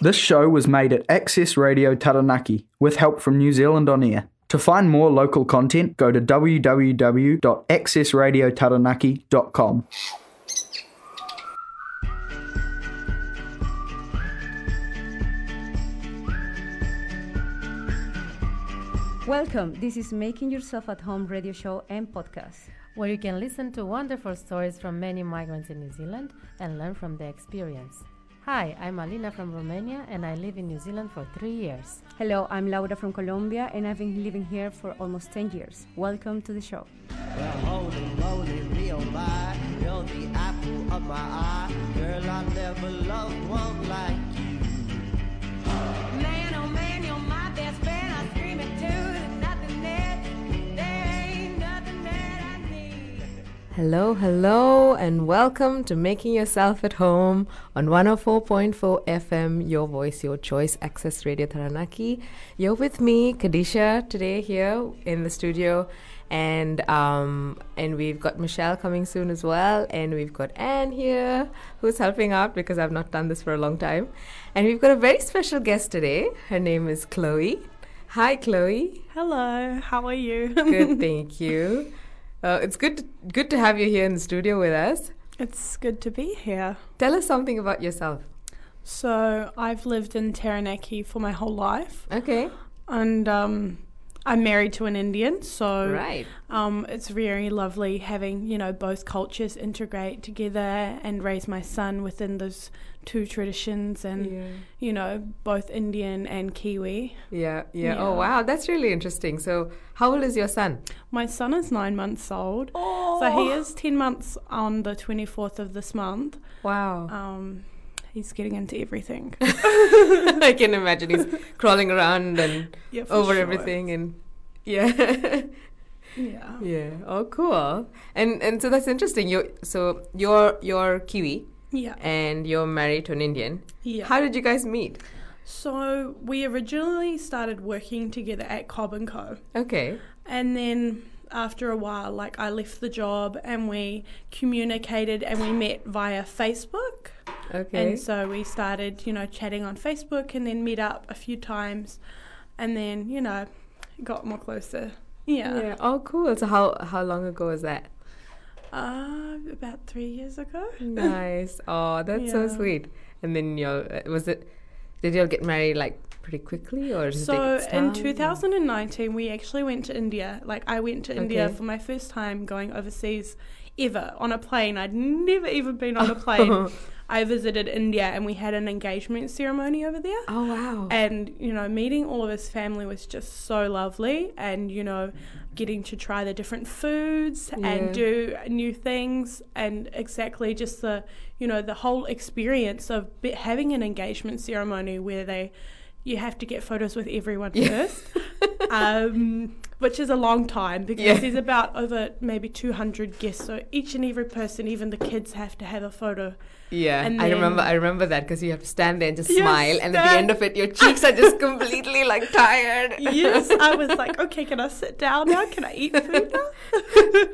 This show was made at Access Radio Taranaki with help from New Zealand On Air. To find more local content, go to www.accessradiotaranaki.com. Welcome. This is Making Yourself at Home radio show and podcast. where you can listen to wonderful stories from many migrants in New Zealand and learn from their experience. Hi, I'm Alina from Romania and I live in New Zealand for three years. Hello, I'm Laura from Colombia and I've been living here for almost 10 years. Welcome to the show. Well, holy moly, me oh my, you're the apple of my eye. Girl, I never loved one like Hello, hello, and welcome to Making Yourself at Home on 104.4 FM, Your Voice, Your Choice, Access Radio Taranaki. You're with me, Kadisha, today here in the studio, and um, and we've got Michelle coming soon as well, and we've got Anne here who's helping out because I've not done this for a long time, and we've got a very special guest today. Her name is Chloe. Hi, Chloe. Hello, how are you? Good, thank you. Uh, it's good to, good to have you here in the studio with us. it's good to be here. Tell us something about yourself. So, I've lived in Taranaki for my whole life, Okay. and um, I'm married to an Indian, so Right. um, it's very lovely having you know both cultures integrate together and raise my son within those two traditions, and Yeah. you know both Indian and Kiwi. Yeah, yeah. Oh, wow. That's really interesting. So, how old is your son? My son is nine months old, Oh. so he is ten months on the twenty fourth of this month. Wow. Um, he's getting into everything. I can imagine he's crawling around and Yeah, over sure. everything and yeah. Yeah. yeah. Oh, cool. And and so that's interesting. You so you're you're Kiwi Yeah. and you're married to an Indian. Yeah. How did you guys meet? so we originally started working together at Cobb and Co. Okay. And then after a while, like I left the job and we communicated and we met via Facebook. Okay. And so we started, you know, chatting on Facebook and then met up a few times and then, you know, got more closer. Yeah. yeah. Oh, cool. So how how long ago was that? Uh, about three years ago. Nice. Oh, that's so sweet. And then y'all uh, was it? Did y'all get married like pretty quickly, or So in time? 2019, we actually went to India. Like I went to India Okay. for my first time going overseas ever on a plane. I'd never even been on a plane. I visited India and we had an engagement ceremony over there. Oh wow. And you know, meeting all of his family was just so lovely, and you know, getting to try the different foods Yeah. and do new things, and exactly just the you know the whole experience of having an engagement ceremony where they you have to get photos with everyone first, um, which is a long time because Yeah. there's about over maybe 200 guests, so each and every person, even the kids, have to have a photo. Yeah, And I remember. I remember that because you have to stand there and just Yes, smile, and at the end of it, your cheeks are just completely like tired. Yes, I was like, okay, can I sit down now? Can I eat food now?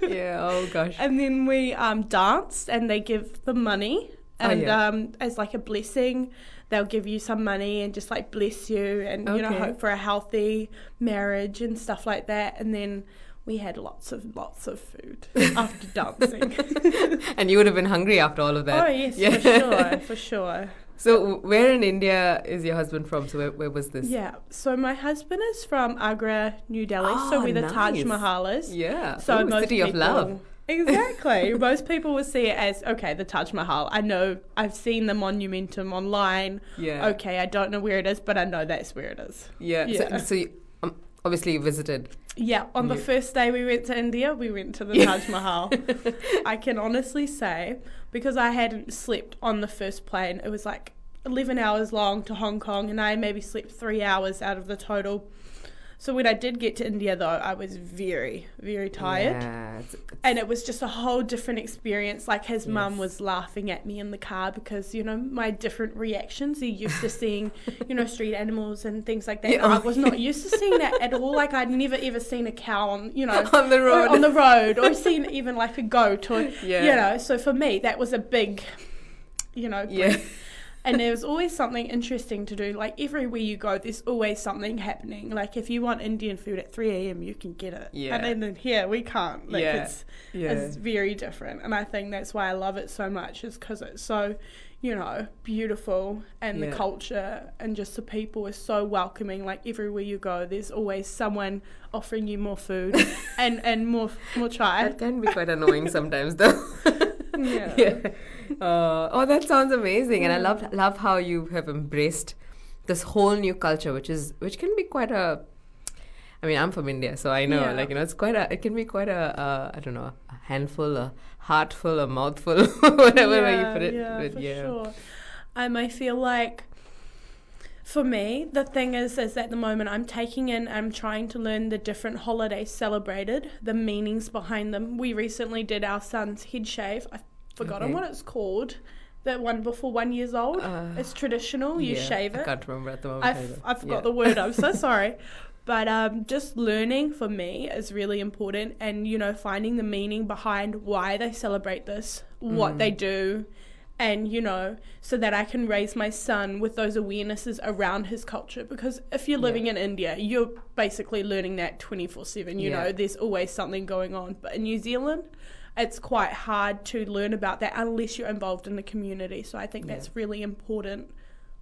yeah. Oh gosh. and then we um, danced, and they give the money, Oh, and yeah. um, as like a blessing, they'll give you some money and just like bless you, and you know hope for a healthy marriage and stuff like that. And then we had lots of lots of food after dancing. and you would have been hungry after all of that. oh yes, Yeah. for sure, for sure. So, where in India is your husband from? So, where, where was this? Yeah. So my husband is from Agra, New Delhi. Ah, so Oh, where the Taj nice. Mahal is. Yeah. So Ooh, most city people, of love. Exactly. most people will see it as okay, the Taj Mahal. I know I've seen the monumentum online. Yeah. Okay, I don't know where it is, but I know that's where it is. Yeah. Yeah. So, so you, obviously you visited. Yeah, on the first day we went to India, we went to the Taj Mahal. I can honestly say, because I hadn't slept on the first plane, it was like 11 hours long to Hong Kong, and I maybe slept three hours out of the total. So when I did get to India, though, I was very, very tired. Yeah. it's- And it was just a whole different experience. Like his mum was laughing at me in the car because, you know, my different reactions. He used to seeing, you know, street animals and things like that. Yeah. I was not used to seeing that at all. Like I'd never ever seen a cow on, you know, On the road. on the road, or seen even like a goat, or Yeah. you know. So for me, that was a big, you know, Yeah. And there's always something interesting to do. Like everywhere you go, there's always something happening. Like if you want Indian food at 3 a.m., you can get it. Yeah. And then here, we can't. Like Yeah. it's, Yeah. it's very different. And I think that's why I love it so much, is because it's so, you know, beautiful and Yeah. the culture and just the people is so welcoming. Like everywhere you go, there's always someone offering you more food and, and more more chai. That can be quite annoying sometimes, though. Yeah. yeah. Uh, oh, that sounds amazing, and I love love how you have embraced this whole new culture, which is which can be quite a. I mean, I'm from India, so I know, Yeah. like you know, it's quite a. It can be quite a. Uh, I don't know, a handful, a heartful, a mouthful, whatever way you put it. Yeah, but for yeah. sure. Um, I feel like for me, the thing is, is at the moment I'm taking in, I'm trying to learn the different holidays celebrated, the meanings behind them. We recently did our son's head shave. I've forgotten Okay. what it's called. That one before one years old. Uh, it's traditional. You yeah, shave it. I can't remember at the moment. I, either. f- I forgot Yeah. the word. I'm so sorry. But um, just learning for me is really important, and you know, finding the meaning behind why they celebrate this, what Mm. they do, and you know, so that I can raise my son with those awarenesses around his culture. Because if you're Yeah. living in India, you're basically learning that 24 7. You Yeah. know, there's always something going on. But in New Zealand, it's quite hard to learn about that unless you're involved in the community. So I think Yeah. that's really important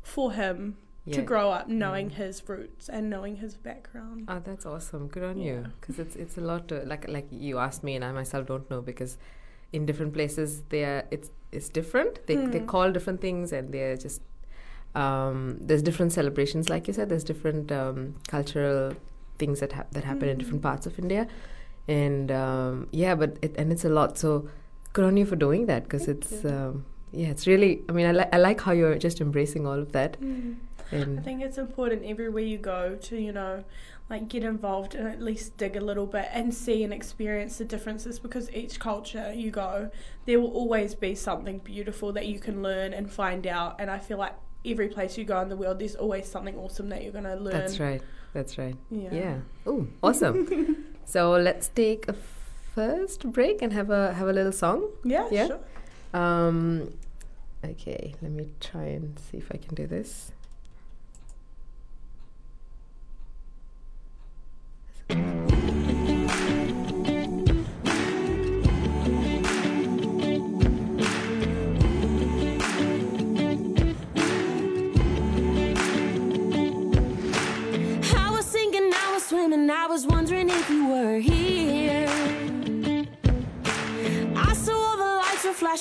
for him to grow up knowing his roots and knowing his background. Oh, that's awesome. Good on you. Because it's it's a lot to like like you asked me, and I myself don't know because in different places there it's it's different. They they Mm. call different things, and they're just um, there's different celebrations, like you said. There's different um, cultural things that hap that happen in different Mm. parts of India, and um, yeah, but it, and it's a lot. So good on you for doing that because it's um, yeah, it's really. I mean, I, li- I like how you're just embracing all of that. I And think it's important everywhere you go to, you know, like get involved and at least dig a little bit and see and experience the differences because each culture you go, there will always be something beautiful that you can learn and find out. And I feel like every place you go in the world, there's always something awesome that you're going to learn. that's right. That's right. Yeah. Yeah. Oh, awesome. so let's take a first break and have a have a little song. Yeah, Yeah? sure. Um, okay, let me try and see if I can do this. I was thinking, I was swimming, I was wondering if you were here. I saw all the lights were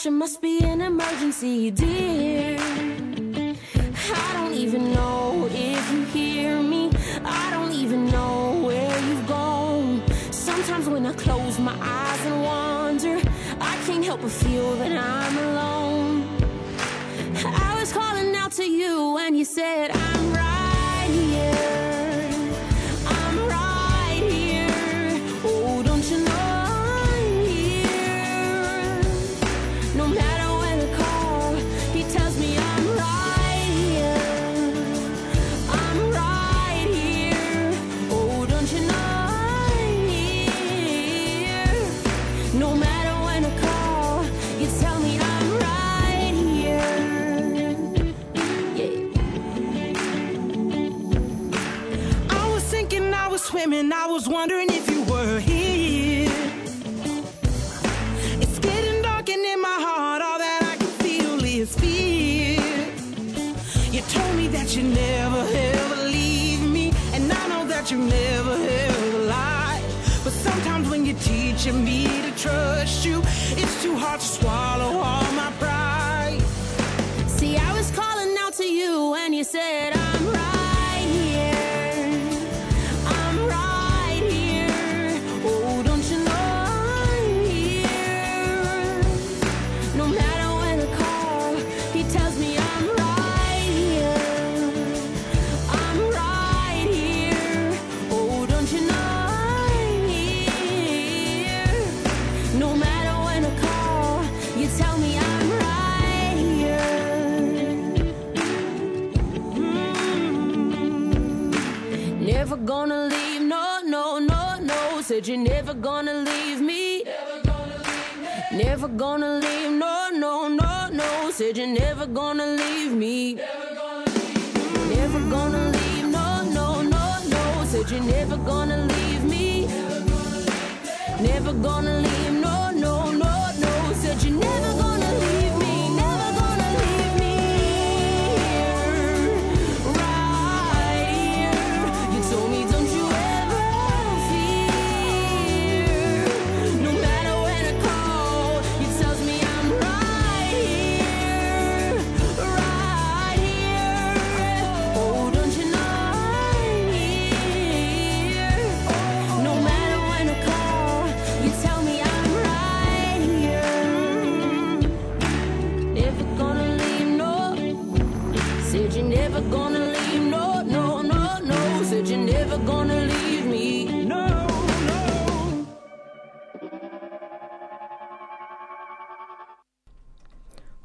flashing, must be an emergency, dear. I don't even know you, then I'm teaching me to trust you, it's too hard leave, no, no, no, no. Said you're never gonna leave me. Never gonna leave, no, no, no, no. Said you're never gonna leave me. Never gonna leave, no, no, no, no. Said you're never gonna leave me. Never gonna leave, no, no, no, no. Said you're never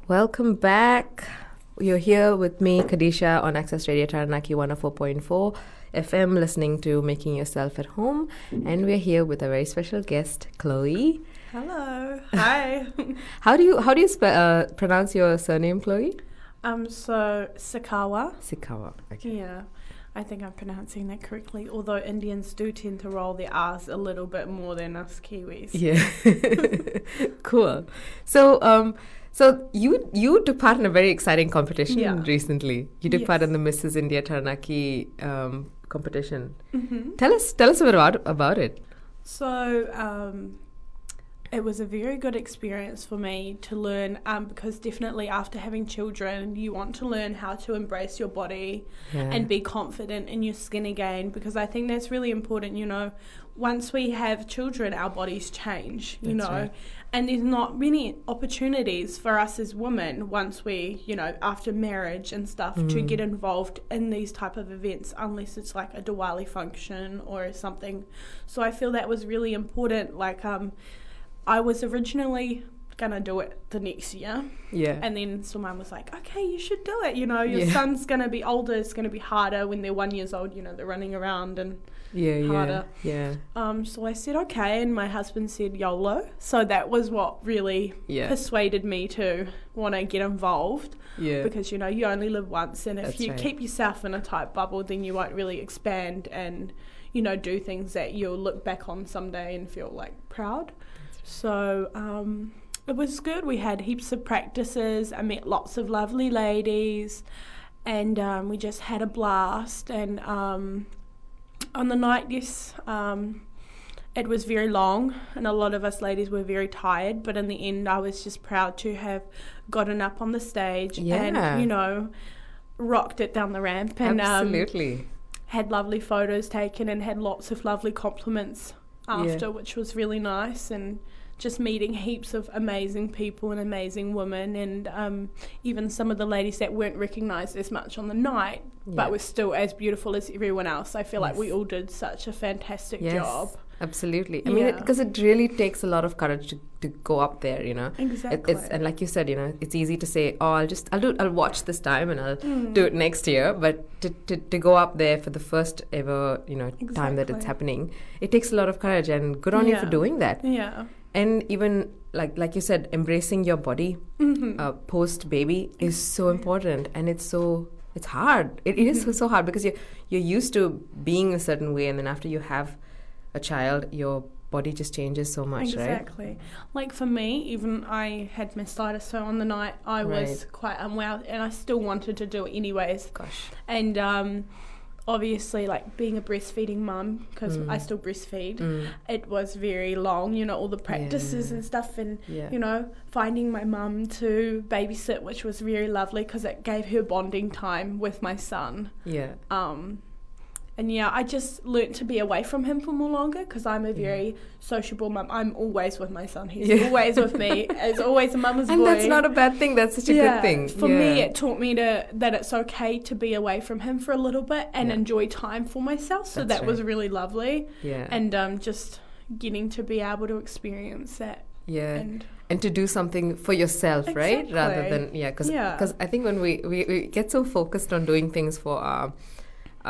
Welcome back. You're here with me, Kadisha, on Access Radio Taranaki 104.4 FM, listening to Making Yourself at Home. And we're here with a very special guest, Chloe. Hello. Hi. How do you how do you spe- uh, pronounce your surname, Chloe? um, so Sakawa. Sikawa. Okay. Yeah. I think I'm pronouncing that correctly, although Indians do tend to roll their R's a little bit more than us Kiwis. Yeah. cool. So, um, so you you took part in a very exciting competition Yeah. recently. You took part in the Mrs. India Taranaki um, competition. hmm Tell us tell us a bit about about it. So, um, it was a very good experience for me to learn um, because definitely after having children, you want to learn how to embrace your body Yeah. and be confident in your skin again because I think that's really important. You know, once we have children, our bodies change, you That's know, right. And there's not many opportunities for us as women once we, you know, after marriage and stuff to Mm. get involved in these type of events unless it's like a Diwali function or something. So I feel that was really important. Like, um, I was originally gonna do it the next year. yeah. And then someone was like, okay, you should do it. You know, your Yeah. son's going to be older. It's going to be harder when they're one years old. You know, they're running around. And yeah, yeah, harder. yeah, um, so I said, okay. And my husband said YOLO. So that was what really yeah, persuaded me to want to get involved yeah. because, you know, you only live once. And if That's you right. keep yourself in a tight bubble, then you won't really expand and, you know, do things that you'll look back on someday and feel like proud. So um, it was good. We had heaps of practices. I met lots of lovely ladies, and um, we just had a blast. And um, on the night, yes, um, it was very long, and a lot of us ladies were very tired. But in the end, I was just proud to have gotten up on the stage Yeah. and you know rocked it down the ramp and um, Absolutely. had lovely photos taken and had lots of lovely compliments Yeah. after, which was really nice. And just meeting heaps of amazing people and amazing women, and um, even some of the ladies that weren't recognised as much on the night, Yeah. but were still as beautiful as everyone else. I feel like we all did such a fantastic yes, job. Absolutely. I mean, because it, really takes a lot of courage to, to go up there. You know. It, Exactly. it's and like you said, you know, it's easy to say, "Oh, I'll just, I'll do, I'll watch this time and I'll Mm. do it next year." But to, to, to go up there for the first ever, you know, time that it's happening, it takes a lot of courage. And good on you for doing that. Yeah. And even like like you said, embracing your body Mhm. uh, post baby is so important, and it's so it's hard. It, it is so, Mhm. so hard because you you're used to being a certain way, and then after you have a child, your body just changes so much, right? Exactly. Like for me, even I had mastitis, so on the night I was quite unwell, and I still wanted to do it anyways. Gosh. And um, obviously, like being a breastfeeding mum, because Mm. I still breastfeed, Mm, it was very long. You know, all the practices Yeah. and stuff, and yeah. you know, finding my mum to babysit, which was very lovely because it gave her bonding time with my son. yeah. Um, and yeah, I just learnt to be away from him for more longer because I'm a very sociable mum. I'm always with my son. He's Yeah. always with me. As always a mama's And boy. And that's not a bad thing. That's such a good thing. For yeah. me, it taught me to that it's okay to be away from him for a little bit and Yeah. enjoy time for myself. So That's that was really lovely, yeah. and um, just getting to be able to experience that. yeah. And and to do something for yourself, right? Rather than yeah, because Yeah. I think when we, we we get so focused on doing things for our,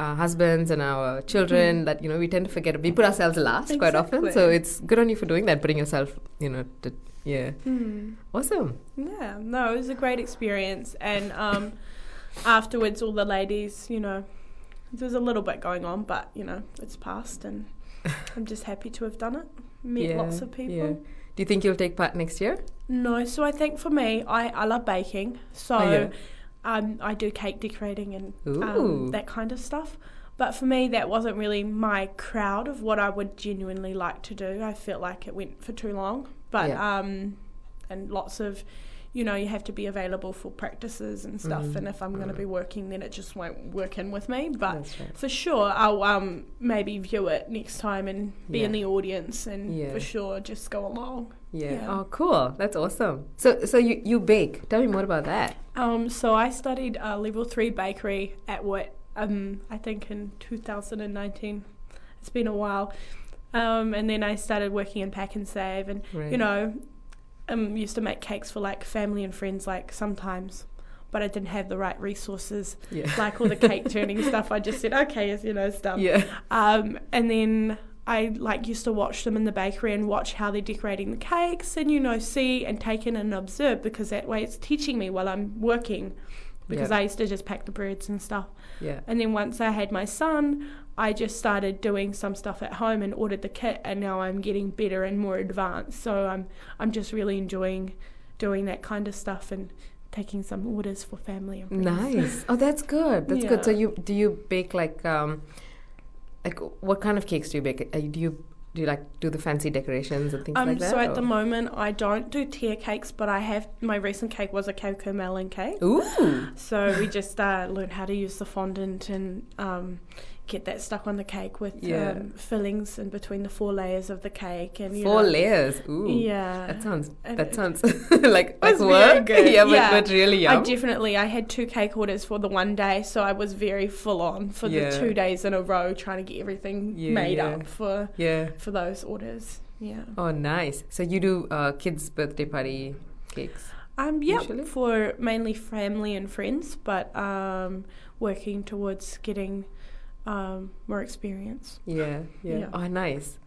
our husbands and our children that you know we tend to forget we put ourselves last quite often. So Mm. It's good on you for doing that, putting yourself you know to, Yeah. Hmm. Awesome. Yeah, no, it was a great experience. And um, afterwards, all the ladies, you know, there's a little bit going on, but, you know, it's passed. And I'm just happy to have done it. Met yeah. lots of people. Yeah. Do you think you'll take part next year? No, so I think for me, I, I love baking. So Oh, yeah. Um, I do cake decorating and um, that kind of stuff. But for me, that wasn't really my crowd of what I would genuinely like to do. I felt like it went for too long. But, Yeah. um, and lots of, you know, you have to be available for practices and stuff. Mhm. And if I'm going to be working, then it just won't work in with me. But right. for sure, I'll um, maybe view it next time and be in the audience and Yeah. for sure just go along. Yeah. Yeah. Oh, cool. That's awesome. So, so you you bake. Tell me more about that. Um, so I studied uh, level three bakery at WIT. Um, I think in 2019. It's been a while. Um, and then I started working in Pak'nSave, and Right. you know, um, used to make cakes for like family and friends, like sometimes. But I didn't have the right resources, Yeah. like all the cake turning stuff. I just said, okay, you know, done. Yeah. Um, and then I like used to watch them in the bakery and watch how they're decorating the cakes and you know see and take in and observe because that way it's teaching me while I'm working because. I used to just pack the breads and stuff. Yeah. And then once I had my son, I just started doing some stuff at home and ordered the kit and now I'm getting better and more advanced. So I'm I'm just really enjoying doing that kind of stuff and taking some orders for family and friends. Nice. Oh, that's good. That's good. So you do you bake like um, like what kind of cakes do you bake? Uh, do you do you like do the fancy decorations and things Um, like that? so at the moment, I don't do tier cakes, but I have my recent cake was a Cocomelon cake. Ooh. So we just uh, learned how to use the fondant and um, get that stuck on the cake with Yeah. um, fillings in between the four layers of the cake and you Four know, layers. Ooh. Yeah, That sounds And that sounds like very work. yeah, but, Yeah. but really I definitely I had two cake orders for the one day, so I was very full on for Yeah. the two days in a row trying to get everything made up for yeah. for those orders. Yeah. Oh, nice. So you do uh, kids' birthday party cakes. Um, yeah, usually? for mainly family and friends, but um, working towards getting um, more experience. Yeah, yeah. Yeah. Oh, nice.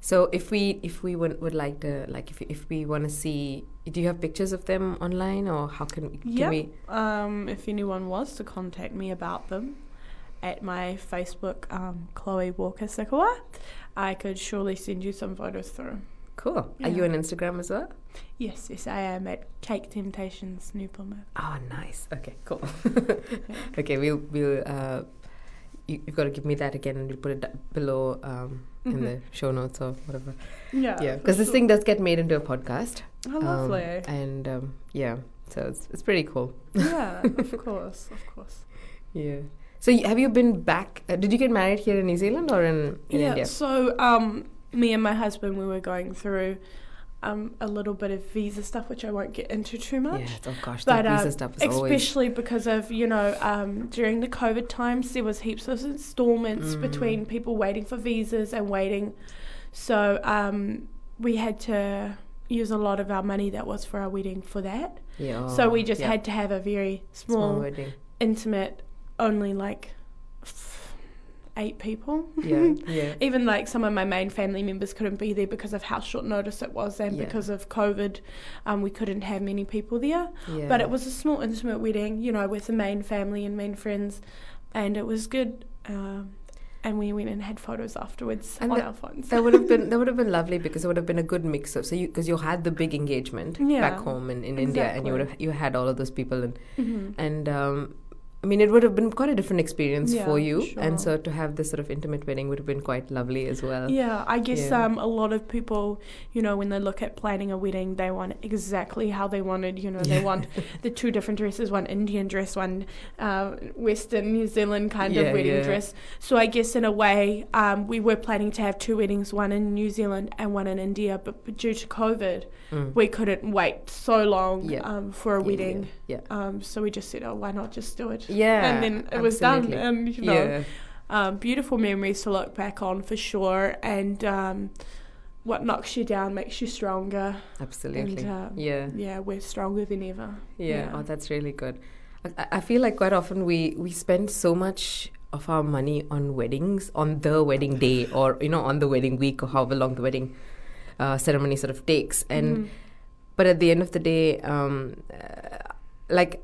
So if we if we would, would like to like if if we want to see, do you have pictures of them online or how can, can Yep. we? Um, if anyone was to contact me about them at my Facebook, um, Chloe Walker Sikawa, I could surely send you some photos through. Cool. Are you on Instagram as well? Yes, yes, I am at Cake Temptations New Plymouth. Oh, nice. Okay, cool. okay, we'll we'll uh, you, you've got to give me that again, and we'll put it below um in the show notes or whatever. Yeah, yeah, because this thing does get made into a podcast. Oh, Um, lovely. and um, yeah, so it's it's pretty cool. yeah, of course, of course. Yeah. So y- have you been back? Uh, did you get married here in New Zealand or in, in yeah, India? so um, me and my husband, we were going through um, a little bit of visa stuff, which I won't get into too much. Yeah. Oh gosh, But that visa stuff is always. especially because of you know um, during the COVID times, there was heaps of installments Mm. between people waiting for visas and waiting. So um, we had to use a lot of our money that was for our wedding for that. Yeah. so we just yeah. had to have a very small small, intimate, only like eight people. Yeah. Yeah. Even like some of my main family members couldn't be there because of how short notice it was, and Yeah. because of COVID, um, we couldn't have many people there. yeah. But it was a small, intimate wedding, you know, with the main family and main friends, and it was good. Um, and we went and had photos afterwards And on that- our phones. That would have been that would have been lovely because it would have been a good mix of so you because you had the big engagement Yeah, back home in, in India and you would have you had all of those people and Mhm. and um, mean it would have been quite a different experience Yeah, for you and so to have this sort of intimate wedding would have been quite lovely as well. Yeah, I guess Yeah. um, a lot of people, you know, when they look at planning a wedding, they want exactly how they wanted. You know, they want the two different dresses: one Indian dress, one uh, Western New Zealand kind Yeah, of wedding yeah. dress. So I guess in a way, um, we were planning to have two weddings: one in New Zealand and one in India. But, but due to COVID, Mm. we couldn't wait so long Yeah. um, for a Yeah, wedding. Yeah. Um, so we just said, oh, why not just do it? Yeah. and then it was done, and you know, yeah. um, beautiful memories to look back on for sure. And um, what knocks you down makes you stronger. Absolutely. And, um, yeah. Yeah, we're stronger than ever. Yeah. Oh, that's really good. I, I feel like quite often we we spend so much of our money on weddings on the wedding day or you know on the wedding week or however long the wedding uh, ceremony sort of takes and Mhm. but at the end of the day, um, uh, like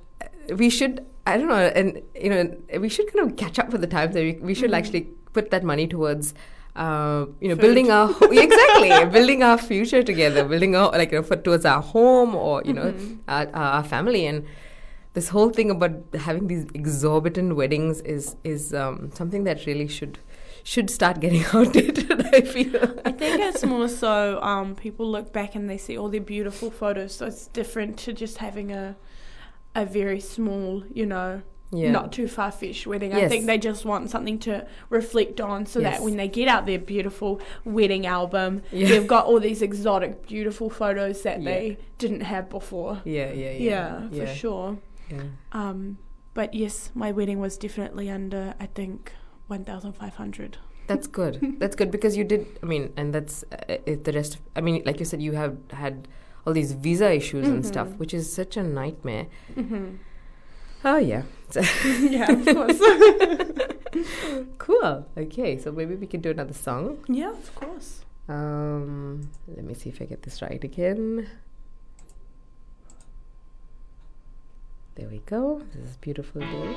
we should. I don't know, and you know, we should kind of catch up with the times. We, we should actually put that money towards. Uh, you know, Food. building our exactly building our future together, building our like you know, for towards our home or you know our, our family, and this whole thing about having these exorbitant weddings is is um, something that really should should start getting outdated. I feel. I think it's more so um, people look back and they see all their beautiful photos, so it's different to just having a a very small, you know, Yeah. not too far fetched wedding. I think they just want something to reflect on so Yes. that when they get out their beautiful wedding album, Yeah. they've got all these exotic, beautiful photos that Yeah. they didn't have before. yeah, yeah, Yeah, yeah, for sure. Yeah. Um, but yes, my wedding was definitely under, I think, 1,500. That's good. That's good because you did. I mean, and that's uh, the rest. Of, I mean, like you said, you have had all these visa issues and stuff, Mhm. which is such a nightmare. hmm Oh yeah, yeah, of course. cool. Okay, so maybe we can do another song. yeah, of course. Um, let me see if I get this right again. There we go. This is a beautiful day.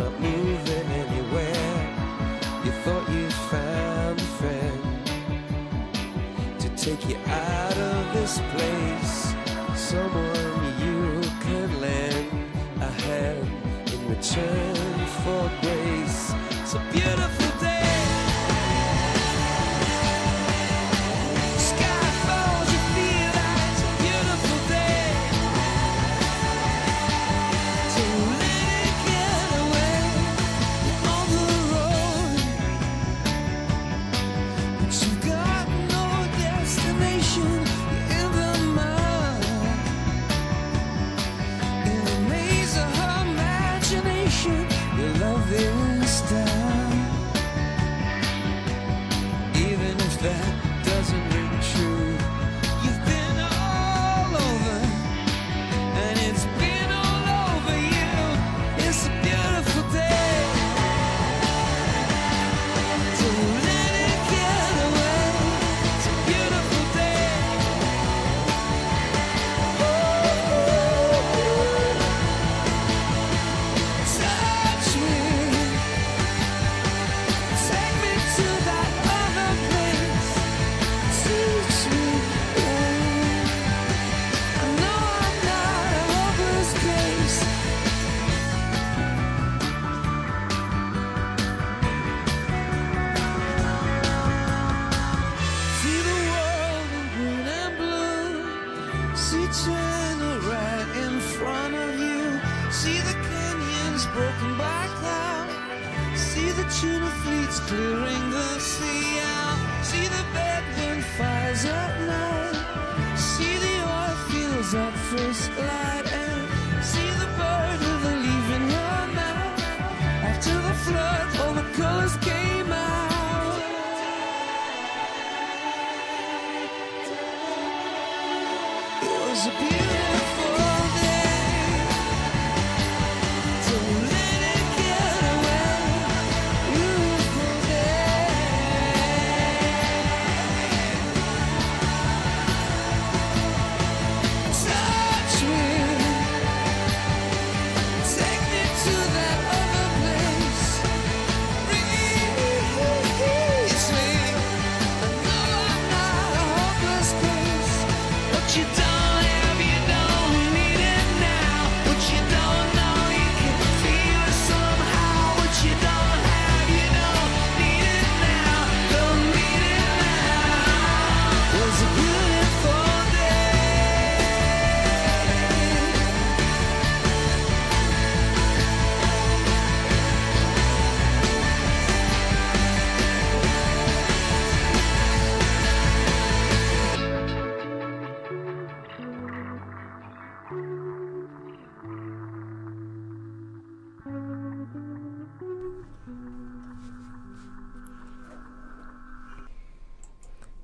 this place. Someone you can lend a hand in return for grace. A beautiful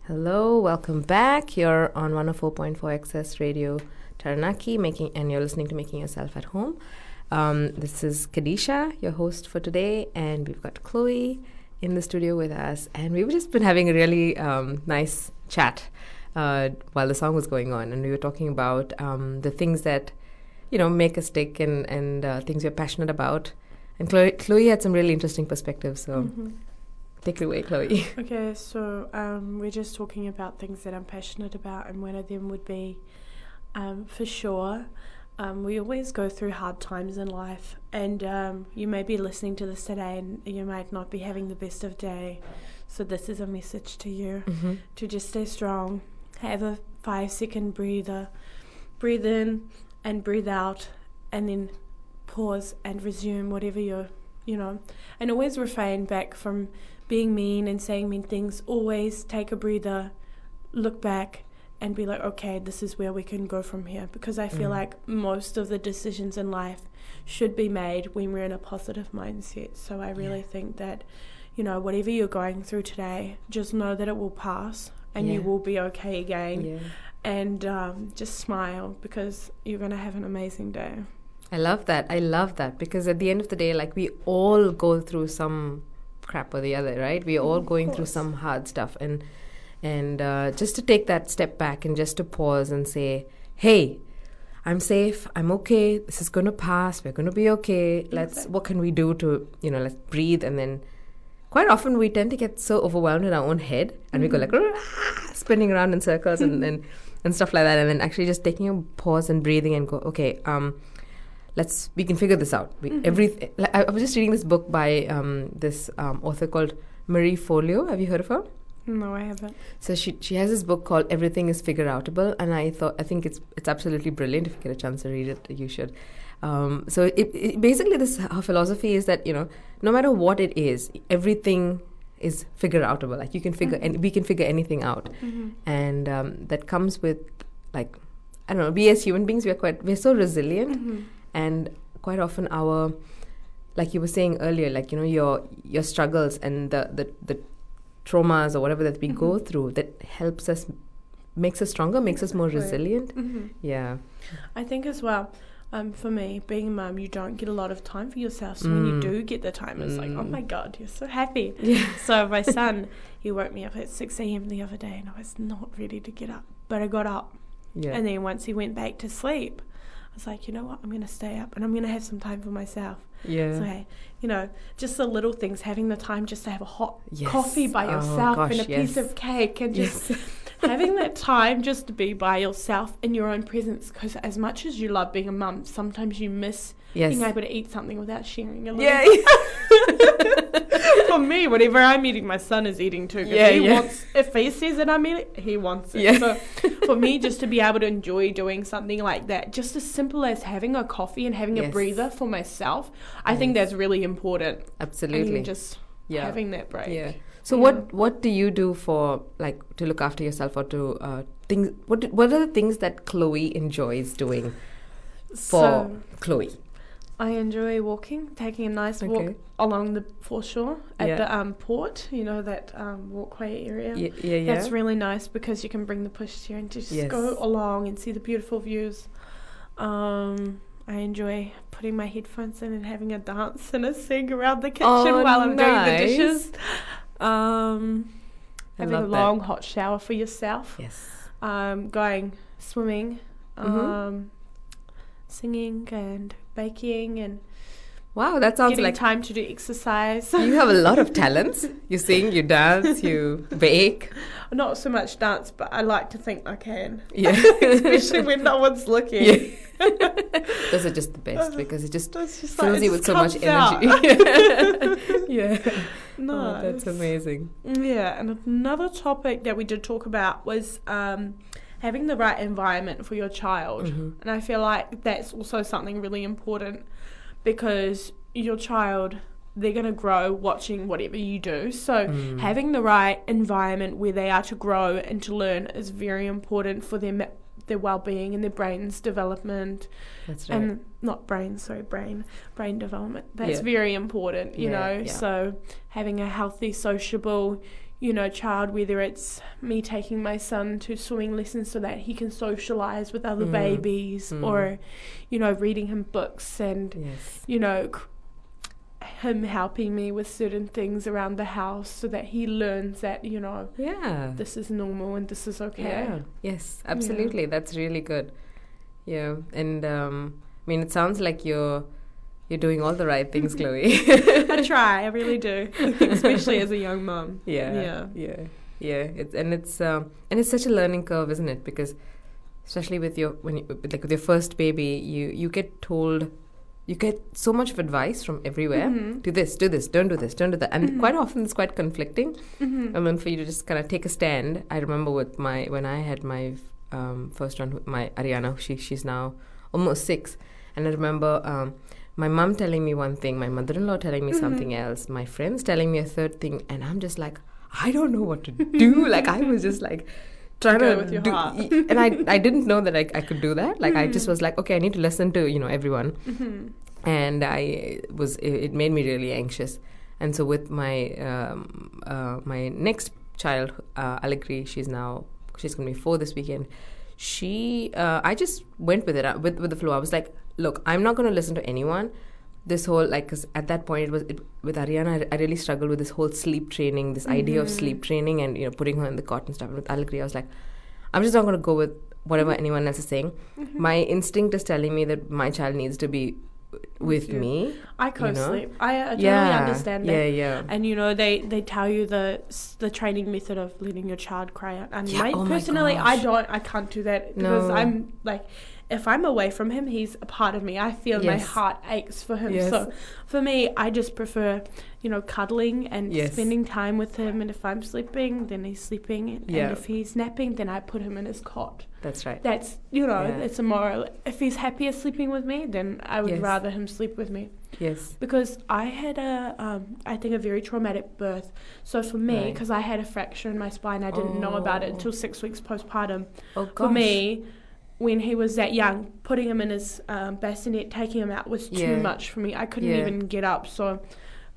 Hello, welcome back. You're on 104.4 Access Radio Taranaki, making and you're listening to Making Yourself at Home. Um, this is Kadisha, your host for today, and we've got Chloe in the studio with us, and we've just been having a really um, nice chat uh, while the song was going on, and we were talking about um, the things that you know make us tick and and uh, things we're passionate about. And Chloe, Chloe had some really interesting perspectives, so Mhm. Take it away, Chloe. Okay, so um, we're just talking about things that I'm passionate about, and one of them would be, um, for sure, um, we always go through hard times in life, and um, you may be listening to this today, and you might not be having the best of day. So this is a message to you hmm to just stay strong. Have a five second breather, breathe in and breathe out, and then pause and resume whatever you're, you know, and always refrain back from being mean and saying mean things. Always take a breather, look back, and be like, okay, this is where we can go from here. Because I feel Mm. like most of the decisions in life should be made when we're in a positive mindset. So I really think that, you know, whatever you're going through today, just know that it will pass and you will be okay again. Yeah. And um, just smile because you're going to have an amazing day. I love that. I love that because at the end of the day, like we all go through some crap or the other, right? We're all going through some hard stuff, and and uh, just to take that step back and just to pause and say, "Hey, I'm safe. I'm okay. This is going to pass. We're going to be okay. Let's. What can we do to you know? Let's breathe and then." Quite often, we tend to get so overwhelmed in our own head, and we go like "Ah," spinning around in circles and, and and stuff like that. And then actually just taking a pause and breathing and go, okay, um, let's we can figure this out. We, Mhm. Every I I was just reading this book by um, this um, author called Marie Forleo. Have you heard of her? No, I haven't. So she she has this book called Everything is Figure Outable, and I thought I think it's it's absolutely brilliant. If you get a chance to read it, you should. Um, so it, it basically this her philosophy is that you know no matter what it is, everything is figure outable. Like you can figure and we can figure anything out, Mm-hmm. and um, that comes with like I don't know. We as human beings, we're quite we're so resilient Mm-hmm. And quite often our like you were saying earlier like you know your your struggles and the the, the traumas or whatever that we go Mhm. through that helps us makes us stronger makes us more resilient Mm-hmm. yeah I think as well, um, for me, being a mum, you don't get a lot of time for yourself. So when you Mm. do get the time, it's like, oh Mm. my God, you're so happy. yeah So my son, he woke me up at 6 a.m. the other day and I was not ready to get up. But I got up. yeah And then once he went back to sleep, was like, you know what? I'm going to stay up and I'm going to have some time for myself. yeah So, hey, you know, just the little things, having the time just to have a hot Yes. coffee by Oh, yourself and a gosh, piece of cake and just yes having that time just to be by yourself in your own presence because as much as you love being a mum sometimes you miss yes. being able to eat something without sharing a little yeah. for me whatever i'm eating my son is eating too Yeah, he yeah. wants if he says that i'm eating he wants it. Yeah. so for me just to be able to enjoy doing something like that just as simple as having a coffee and having a breather for myself i think that's really important. Absolutely. and just yeah. having that break. Yeah so Yeah. what what do you do for like to look after yourself or to uh, things what do- what are the things that Chloe enjoys doing for so Chloe I enjoy walking, taking a nice Okay. walk along the foreshore at Yeah. the um, port. You know that um, walkway area. yeah yeah, yeah. That's really nice because you can bring the pushchair and just Yes. go along and see the beautiful views. Um, I enjoy putting my headphones in and having a dance and a sing around the kitchen Oh, while I'm doing the dishes. Um, having a love that. long hot shower for yourself. yes Um, going swimming. Mhm. Um, singing and baking and wow that sounds getting like time to do exercise. you have a lot of talents you sing you dance you bake Not so much dance, but I like to think I can, yeah especially when no one's looking. Yeah. those are just the best because it just just fills like, you with so much energy yeah nice. oh, that's amazing Yeah, and another topic that we did talk about was um, having the right environment for your child. Mhm. And I feel like that's also something really important because your child, they're going to grow watching whatever you do. So Mm. having the right environment where they are to grow and to learn is very important for their, their well-being and their brain's development that's right and not brain sorry brain brain development that's Yeah. very important you Yeah, know yeah. so having a healthy sociable you know, child, whether it's me taking my son to swimming lessons so that he can socialize with other Mm. babies, Mm. or, you know, reading him books and, Yes. you know, him helping me with certain things around the house so that he learns that, you know, Yeah. this is normal and this is okay. Yeah. Yes, absolutely. That's really good. Yeah. And um, I mean, it sounds like you're you're doing all the right things, Chloe. I try, I really do, especially as a young mum. yeah. Yeah. Yeah. Yeah. It's and it's um, and it's such a learning curve, isn't it? Because especially with your when you, like with your first baby, you you get told. You get so much of advice from everywhere. Mhm. Do this, do this, don't do this, don't do that, and Mhm. quite often it's quite conflicting. Mhm. And then for you to just kind of take a stand, I remember with my when I had my um, first one, my Ariana, she she's now almost six, and I remember um, my mom telling me one thing, my mother-in-law telling me Mhm. something else, my friends telling me a third thing, and I'm just like, I don't know what to do. like I was just like trying Go to with your do, heart. and I I didn't know that I, I could do that. Like I just was like, okay, I need to listen to you know everyone Mhm. and I was it, it made me really anxious. And so with my um, uh, my next child, uh, Allegri, she's now she's gonna be four this weekend. She uh, I just went with it uh, with with the flow. I was like, look, I'm not gonna listen to anyone. This whole like, cause at that point it was it, with Ariana, I, I really struggled with this whole sleep training, this idea of Mhm. sleep training, and you know putting her in the cot and stuff. And with Allegri, I was like, I'm just not gonna go with whatever anyone else is saying. Mhm. My instinct is telling me that my child needs to be with me. I you know? I, I totally yeah, understand that. Yeah, yeah. And you know they, they tell you the the training method of letting your child cry out. And Yeah, my, oh personally, I don't. I can't do that because No. I'm like, if I'm away from him, he's a part of me. I feel my heart aches for him. Yes. So for me, I just prefer, you know, cuddling and Yes. spending time with him. And if I'm sleeping, then he's sleeping. And Yeah. if he's napping, then I put him in his cot. That's right. That's you know, Yeah. it's a moral. If he's happier sleeping with me, then I would Yes. rather him sleep with me yes. because I had a, um, I think a very traumatic birth. So for me, Right. because I had a fracture in my spine, I didn't know about it Oh. until six weeks postpartum. Oh gosh. For me, when he was that young, putting him in his um, bassinet, taking him out was too Yeah. much for me. I couldn't Yeah. even get up, so.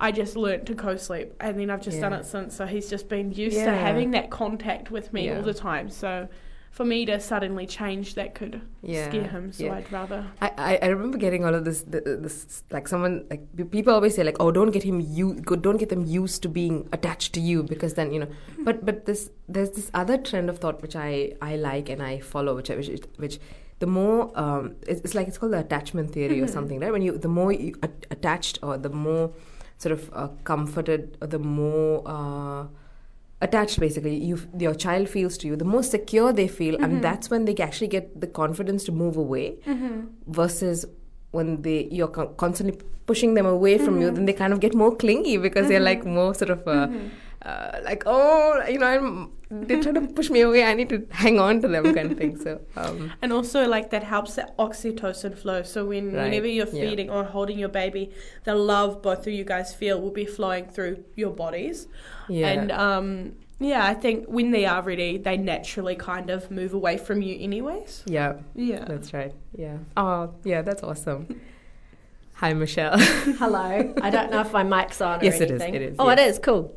I just learnt to co-sleep, and then I've just done it since. So he's just been used to having that contact with me Yeah. all the time. So, for me to suddenly change that could Yeah. scare him. So yeah. I'd rather. I, I, remember getting all of this, th- this like someone like people always say like oh don't get him you don't get them used to being attached to you because then you know but but this there's this other trend of thought which I I like and I follow which I, which which the more um it's, it's like it's called the attachment theory or something right when you the more you a- attached or the more sort of uh, comforted or the more uh, attached basically you your child feels to you the more secure they feel Mhm. and that's when they actually get the confidence to move away Mm-hmm. versus when they you're constantly pushing them away from you Mhm. then they kind of get more clingy because they're like Mhm. more sort of uh, Mhm. uh, like oh you know I'm, they're trying to push me away i need to hang on to them kind of thing so um, And also, like that helps the oxytocin flow. So when Right, whenever you're yeah. feeding or holding your baby, the love both of you guys feel will be flowing through your bodies. yeah And um, yeah, I think when they are ready, they naturally kind of move away from you, anyways. yeah Yeah. that's right yeah oh yeah that's awesome hi michelle Hello. I don't know if my mic's on or Yes, it is. It is. Oh, yes. it is. Cool.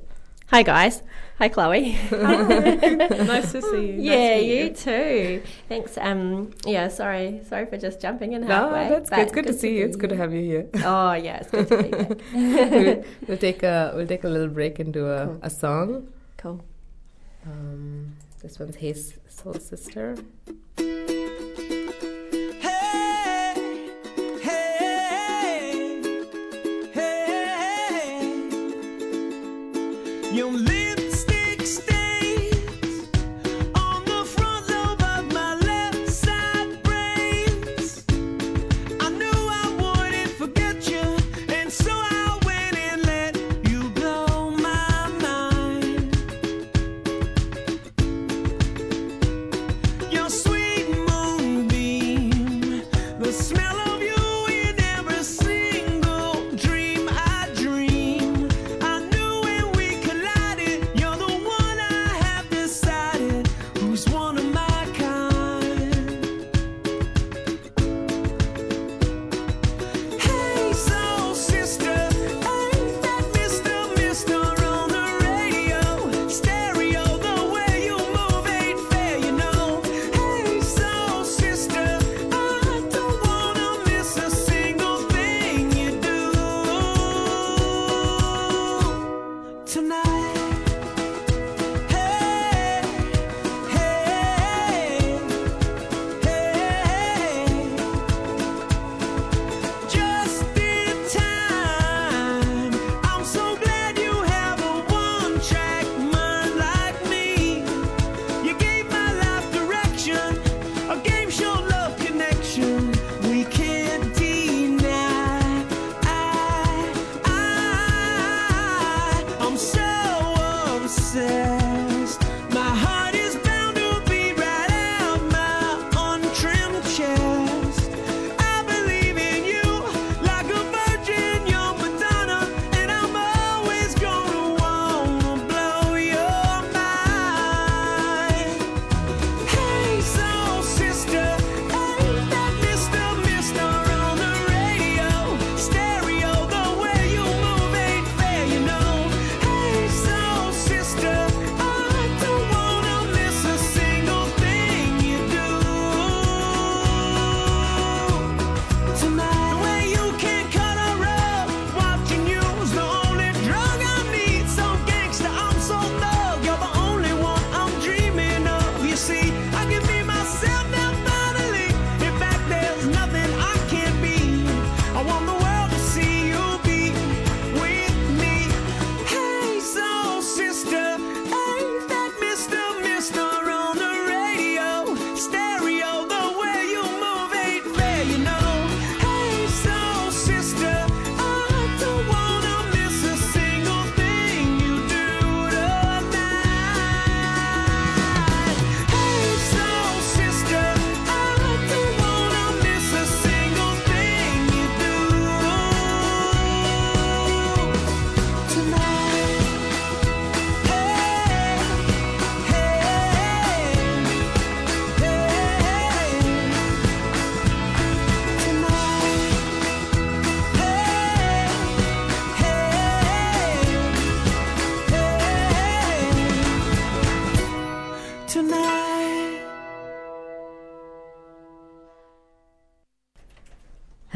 Hi, guys. Hi, Chloe. nice to see you. Yeah, to meet you too. Thanks. Um, yeah, sorry, sorry for just jumping in no that's good. it's good, to see you it's good to have you here. Oh, yeah, it's good to be back. we'll, we'll take a we'll take a little break into a, Cool. a song cool. um, this one's hey soul sister Your lipstick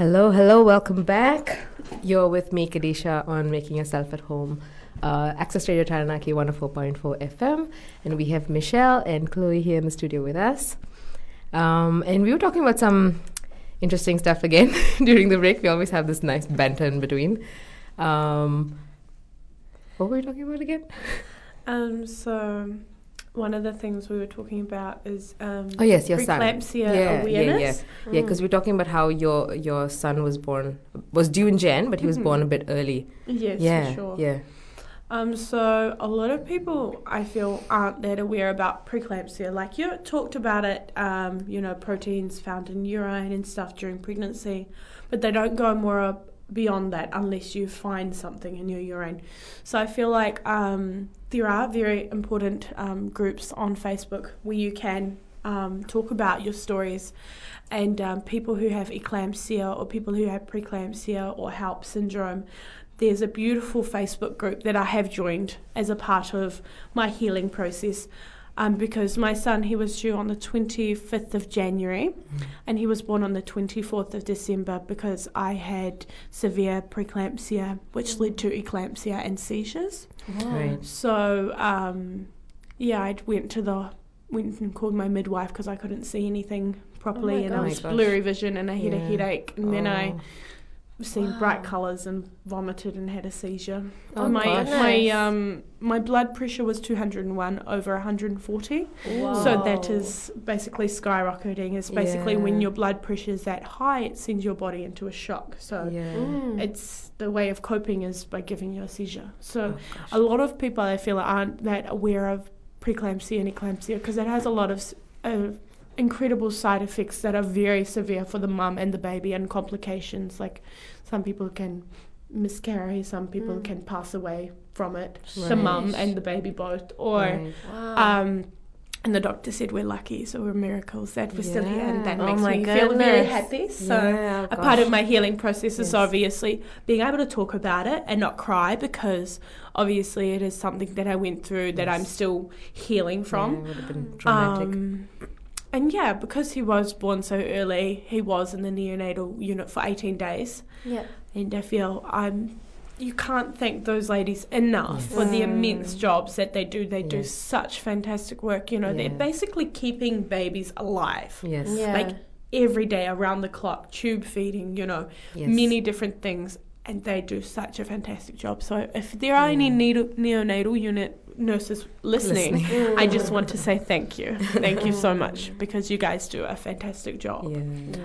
Hello, hello, welcome back. You're with me, Kadisha, on Making Yourself at Home, uh, Access Radio Taranaki 104.4 FM. And we have Michelle and Chloe here in the studio with us. Um, and we were talking about some interesting stuff again during the break. We always have this nice banter in between. Um, what were we talking about again? Um, so one of the things we were talking about is um, Oh yes, your son. preeclampsia yeah, yeah, awareness. yeah, yeah. Because we're talking about how your your son was born was due in Jan, but he was Mhm. born a bit early. Yes, yeah, for sure. yeah. Um, so a lot of people I feel aren't that aware about preeclampsia. Like you talked about it, um, you know, proteins found in urine and stuff during pregnancy, but they don't go more beyond that unless you find something in your urine. So I feel like um, there are very important um, groups on Facebook where you can um, talk about your stories and um, people who have eclampsia or people who have preeclampsia or HELLP syndrome there's a beautiful Facebook group that I have joined as a part of my healing process. Um, because my son, he was due on the 25th of January and he was born on the 24th of December because I had severe preeclampsia, which led to eclampsia and seizures. Right. So, um, yeah, I went to the went and called my midwife because I couldn't see anything properly my and I was Oh my gosh. blurry vision and I had a headache and then I Seen bright colours and vomited and had a seizure. Oh, my gosh. my um my blood pressure was 201 over 140. Wow. So that is basically skyrocketing. It's basically when your blood pressure is that high, it sends your body into a shock. So Yeah. Mm. it's the way of coping is by giving you a seizure. So Oh, a lot of people I feel aren't that aware of preeclampsia and eclampsia because it has a lot of uh, incredible side effects that are very severe for the mum and the baby and complications. Like some people can miscarry, some people Mm. can pass away from it, the mum and the baby both, or Right. Wow. um, and the doctor said we're lucky, so we're miracles that we're still here, and that Oh makes my me feel very happy. So yeah, a part of my healing process is obviously being able to talk about it and not cry because obviously it is something that I went through that I'm still healing Yeah, from. it would have been traumatic. Um, and yeah, because he was born so early, he was in the neonatal unit for 18 days. yeah. And I feel I'm. You can't thank those ladies enough for the Mm. immense jobs that they do. They do such fantastic work. You know, they're basically keeping babies alive yes. Yeah. like every day around the clock, tube feeding, you know, yes. many different things. And they do such a fantastic job. So if there are any neonatal, neonatal unit nurses listening, Listening. I just want to say thank you. Thank you so much because you guys do a fantastic job. Yeah.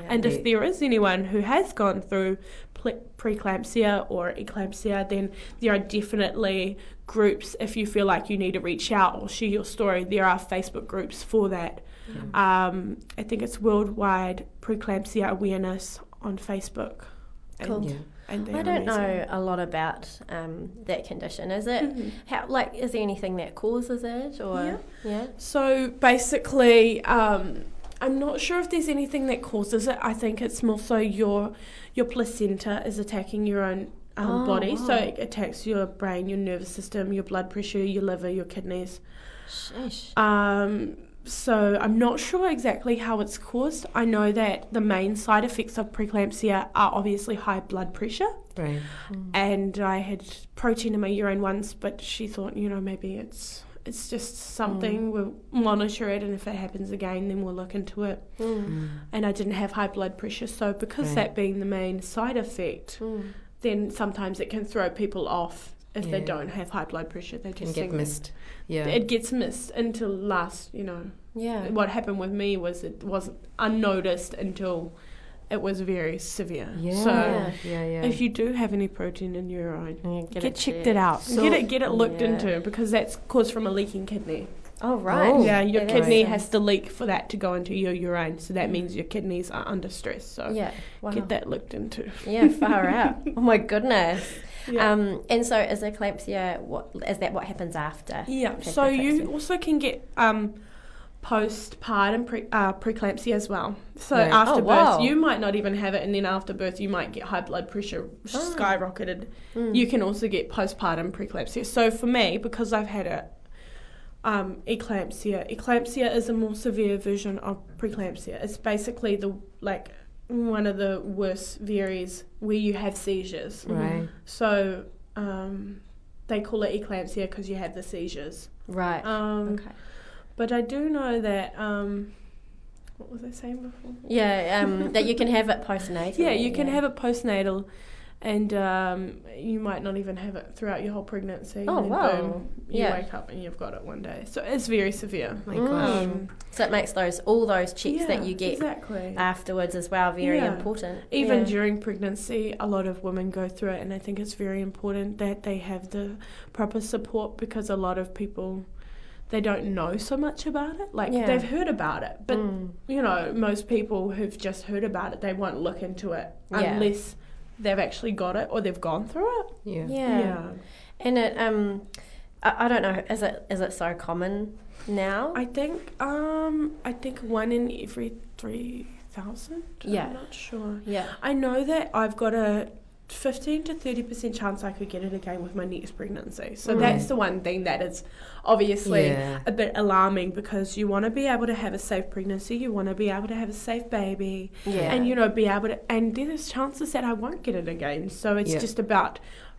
And if there is anyone who has gone through ple- preeclampsia or eclampsia, then there are definitely groups if you feel like you need to reach out or share your story. There are Facebook groups for that. Um, I think it's Worldwide Preeclampsia Awareness on Facebook. And, Cool. Yeah. And I don't know a lot about um, that condition. Is it Mhm. how like is there anything that causes it or Yeah. yeah? So basically, um, I'm not sure if there's anything that causes it. I think it's more so your your placenta is attacking your own um, Oh, body, so it attacks your brain, your nervous system, your blood pressure, your liver, your kidneys. Sheesh. Um, so I'm not sure exactly how it's caused. I know that the main side effects of preeclampsia are obviously high blood pressure, Right. and I had protein in my urine once, but she thought, you know, maybe it's it's just something. We'll monitor it, and if it happens again, then we'll look into it. Mm. And I didn't have high blood pressure, so because Right. that being the main side effect, Mm. then sometimes it can throw people off if they don't have high blood pressure. They just get missed. Yeah. It gets missed until last, you know. Yeah. What happened with me was it wasn't unnoticed until it was very severe. yeah. So yeah. Yeah. if you do have any protein in your urine, Yeah, get, it checked it out. So- get it get it looked yeah. into because that's caused from a leaking kidney. Oh right. Oh. yeah, your kidney has to leak for that to go into your urine. So that means your kidneys are under stress. So Yeah. Wow. get that looked into. Yeah, far out. Oh my goodness. Yeah. Um, and so is eclampsia what is that what happens after? Yeah, so you also can get um, postpartum pre- uh, preeclampsia as well. So Right. after Oh, birth, wow. you might not even have it, and then after birth, you might get high blood pressure Oh. skyrocketed. Mm. You can also get postpartum preeclampsia. So for me, because I've had a um, eclampsia, eclampsia is a more severe version of preeclampsia. It's basically the like one of the worst varies where you have seizures. Right. So um, they call it eclampsia because you have the seizures. Right. Um, okay. But I do know that. Um, what was I saying before? Yeah, um, that you can have it postnatal. Yeah, you can have it postnatal, and um, you might not even have it throughout your whole pregnancy. Oh, and then wow. Boom, you Yeah. wake up and you've got it one day. So it's very severe. My gosh. Um, So it makes those all those checks yeah, that you get exactly. afterwards as well very Yeah. important. Even yeah. during pregnancy, a lot of women go through it, and I think it's very important that they have the proper support because a lot of people they don't know so much about it. Like Yeah. they've heard about it, but Mm. you know, most people who've just heard about it, they won't look into it Yeah. unless they've actually got it or they've gone through it. Yeah. yeah. And it um I, I don't know, is it is it so common now? I think um I think one in every three thousand. Yeah. I'm not sure. yeah. I know that I've got a 15 to 30% chance I could get it again with my next pregnancy. So Mm. that's the one thing that is obviously Yeah. a bit alarming because you want to be able to have a safe pregnancy, you want to be able to have a safe baby, Yeah. and you know, be able to, and there's chances that I won't get it again. So it's Yeah. just about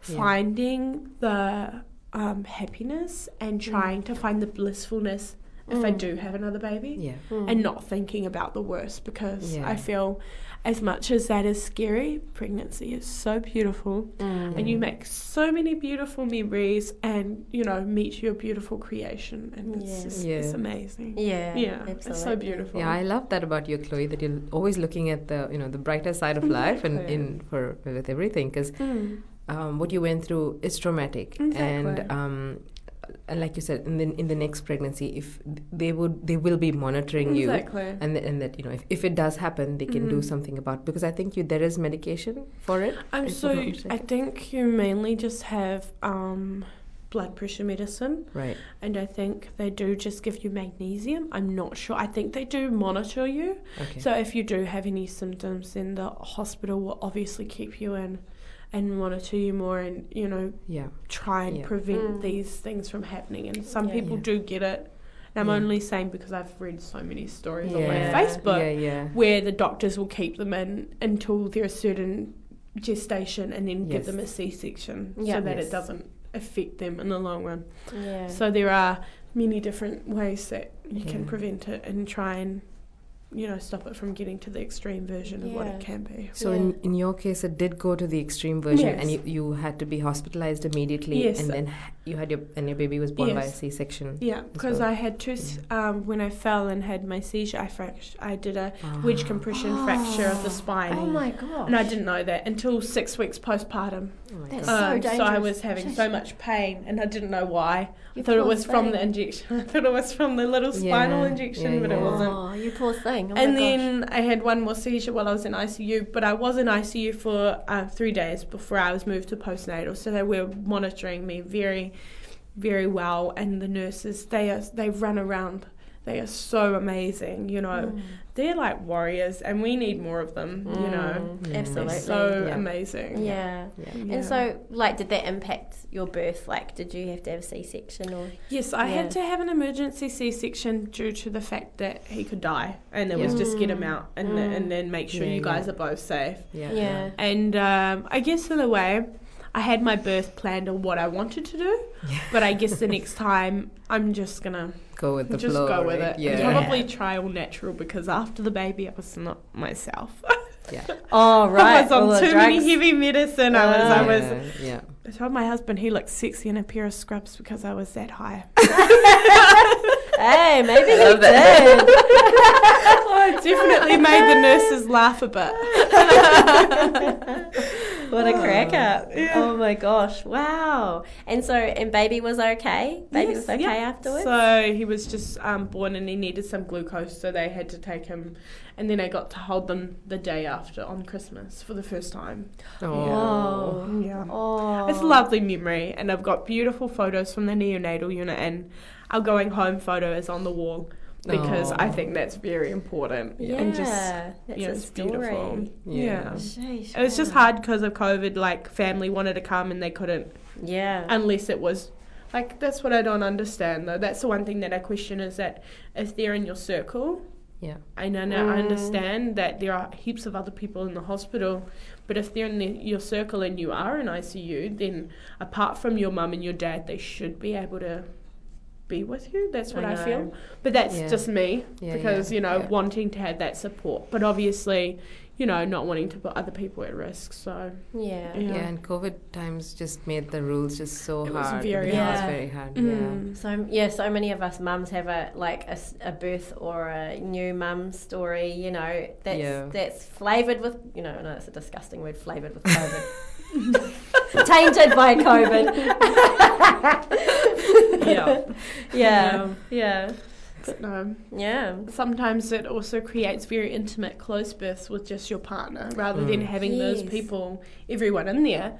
Yeah. finding the um, happiness and trying to find the blissfulness if I Mm. do have another baby Yeah. Mm. and not thinking about the worst because Yeah. I feel as much as that is scary, pregnancy is so beautiful Mm. and you make so many beautiful memories and you know meet your beautiful creation and it's Yeah. just Yeah. it's amazing. Yeah, Yeah, it's so beautiful. Yeah, I love that about you, Chloe. That you're always looking at the you know the brighter side of life and in for with everything because Mm. um, what you went through is traumatic and um, and like you said in the in the next pregnancy if they would they will be monitoring you and and that you know if, if it does happen they can do Mhm. something about because I think you there is medication for it. I'm so I think you mainly just have um, blood pressure medicine right. and I think they do just give you magnesium. I'm not sure. I think they do monitor you. Okay. So if you do have any symptoms, then the hospital will obviously keep you in and monitor you more and, you know, yeah. try and Yeah. prevent Mm. these things from happening. And some Yeah. people Yeah. do get it. And I'm Yeah. only saying because I've read so many stories on my Facebook Yeah. Yeah. where the doctors will keep them in until they're a certain gestation and then give them a C-section Yeah. so that Yes. it doesn't affect them in the long run. Yeah. So there are many different ways that you can prevent it and try and you know stop it from getting to the extreme version of what it can be. So Yeah. in, in your case, it did go to the extreme version, and you, you had to be hospitalized immediately, Yes. and then you had your and your baby was born by a Yes. C-section. Yeah, because well. I had two. Um, when I fell and had my seizure, I fract- I did a wedge Ah. compression fracture of the spine, oh my god. and I didn't know that until six weeks postpartum. Oh That's God. so Um, so I was having so much pain, and I didn't know why. You I thought it poor was from the injection. I thought it was from the little spinal Yeah, injection, yeah, but it wasn't. Oh, you poor thing. Oh and then gosh. I had one more seizure while I was in ICU, but I was in ICU for uh, three days before I was moved to postnatal. So they were monitoring me very, very well, and the nurses they are they run around. They are so amazing, you know. Mm. They're like warriors, and we need more of them. You know, Mm, Absolutely. they're so Yeah. amazing. yeah. Yeah. And so, like, did that impact your birth? Like, did you have to have a C-section or? Yes, I Yeah. had to have an emergency C-section due to the fact that he could die, and it was just get him out and Mm. and then make sure Yeah, you guys yeah. are both safe. Yeah. Yeah. And um, I guess in a way, I had my birth planned on what I wanted to do, Yeah. but I guess the next time I'm just gonna Go with the just flow. go with right? it. Yeah. And probably try all natural because after the baby, I was not myself. Yeah. Oh right. I was on too many heavy medicine. I was, I was. Yeah. yeah. I told my husband he looked sexy in a pair of scrubs because I was that high. Hey, maybe he love did. oh, it definitely made the nurses laugh a bit. What a crack up. Oh my gosh. Wow. And so, and baby was okay? Baby Yes, was okay yeah. afterwards? So he was just um, born and he needed some glucose, so they had to take him. And then I got to hold them the day after on Christmas for the first time. Oh. Yeah. Oh. It's a lovely memory, and I've got beautiful photos from the neonatal unit, and our going home photo is on the wall because I think that's very important. Yeah. And just, that's you know, a it's story. beautiful. Yeah. Yeah. Sheesh, It was just hard because of COVID. Like family wanted to come and they couldn't Yeah. unless it was like that's what I don't understand though. That's the one thing that I question is that if they're in your circle Yeah. And I, know, I mm. understand that there are heaps of other people in the hospital, but if they're in the, your circle and you are in ICU, then apart from your mum and your dad, they should be able to be with you. That's what I I, feel. But that's Yeah. just me Yeah, because yeah, you know yeah. wanting to have that support, but obviously, you know, not wanting to put other people at risk. So Yeah. Yeah. Yeah. and COVID times just made the rules just so It was hard. very Everything was hard. very hard. Mm. So yeah, so many of us mums have a like a birth or a new mum story. You know, that's Yeah. that's flavored with you know, no, it's a disgusting word, flavored with COVID, tainted by COVID. yeah, yeah, yeah, But no. yeah. Sometimes it also creates very intimate close births with just your partner rather than Mm. having those people, everyone in there.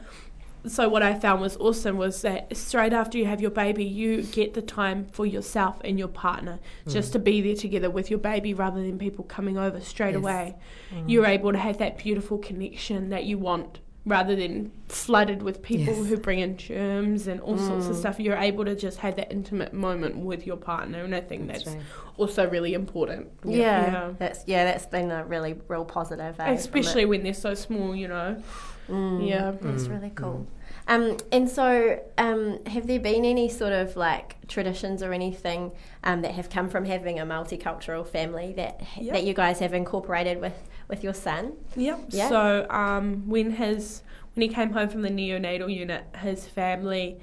So what I found was awesome was that straight after you have your baby, you get the time for yourself and your partner mm. just to be there together with your baby rather than people coming over straight Yes. away. Mm. You're able to have that beautiful connection that you want rather than flooded with people Yes. who bring in germs and all sorts of stuff. You're able to just have that intimate moment with your partner, and I think that's, That's right. also really important. Yeah. Yeah. that's yeah, that's been a really real positive. eh. Especially when they're so small, you know. Mm. Yeah. That's really cool. Um, and so, um, have there been any sort of like traditions or anything um, that have come from having a multicultural family that Yep. that you guys have incorporated with, with your son? Yep. Yeah. So um, when his when he came home from the neonatal unit, his family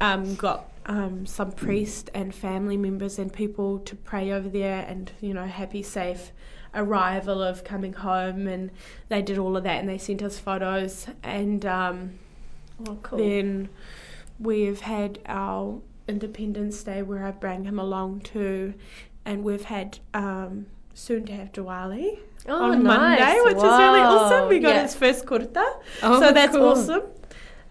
um, got um, some priest and family members and people to pray over there, and you know, happy, safe arrival of coming home, and they did all of that, and they sent us photos, and um, Oh, cool. then we've had our Independence Day where I bring him along too, and we've had um, soon to have Diwali oh, on nice. Monday, which is really awesome. We got yeah. his first kurta, Oh, so that's cool. awesome.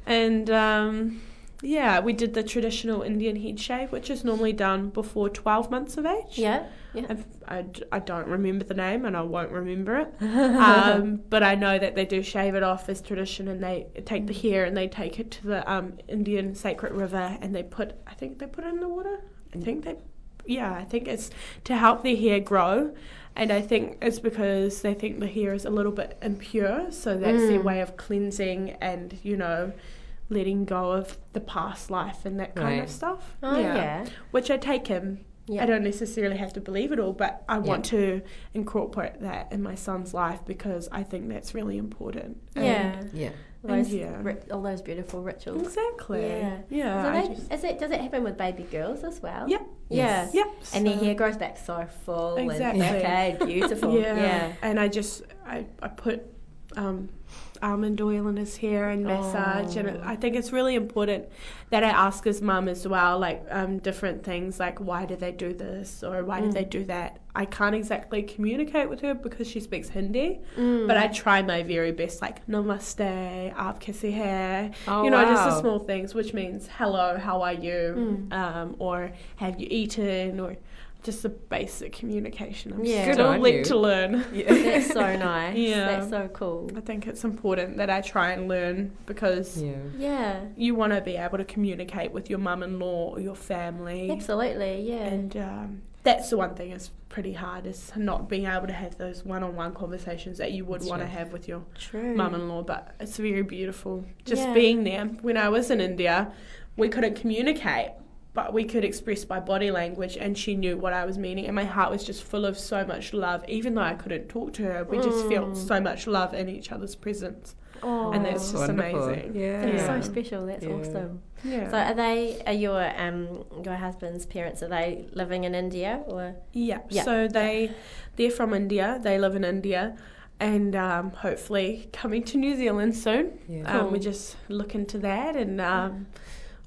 And um, yeah, we did the traditional Indian head shave, which is normally done before 12 months of age. Yeah, yeah. I've, I, d- I don't remember the name and I won't remember it. um, but I know that they do shave it off as tradition and they take the hair and they take it to the um, Indian sacred river and they put, I think they put it in the water. I think they, yeah, I think it's to help their hair grow. And I think it's because they think the hair is a little bit impure. So that's their Mm. way of cleansing and, you know, letting go of the past life and that kind Right. of stuff. Oh yeah. Which I take him Yeah. I don't necessarily have to believe it all, but I want to incorporate that in my son's life because I think that's really important. And- Yeah. Yeah. Those yeah. ri- all those beautiful rituals. exactly. Yeah. yeah. So they, just- is it, does it happen with baby girls as well? Yep. Yeah. Yep. And their so- hair grows back so full Exactly. and thick, beautiful. Yeah. yeah. And I just I, I put um, almond oil in his hair and massage, and it, Oh. I think it's really important that I ask his mum as well, like um, different things, like why did they do this or why did Mm. they do that. I can't exactly communicate with her because she speaks Hindi, Mm. but I try my very best, like namaste, aap kaise hai, Oh, you know, just the small things, which means hello, how are you, Mm. um, or have you eaten, or just the basic communication. I'm Yeah. Good still on left to learn. Yeah. That's so nice. Yeah. That's so cool. I think it's important that I try and learn because Yeah. Yeah. you want to be able to communicate with your mum-in-law or your family, Absolutely. Yeah. and um, that's the one thing is pretty hard is not being able to have those one-on-one conversations that you would want to have with your True. mum-in-law. But it's very beautiful just Yeah. being there. When I was in India, we couldn't communicate. But we could express by body language, and she knew what I was meaning. And my heart was just full of so much love. Even though I couldn't talk to her, we just felt Mm. so much love in each other's presence. Oh, and that's just Wonderful. amazing. Yeah. That's Yeah. so special. That's Yeah. awesome. Yeah. So, are they are your um your husband's parents? Are they living in India or? yeah. Yeah. So they they're from India. They live in India, and um, hopefully coming to New Zealand soon. Yeah. Um, we Cool. just look into that, and um,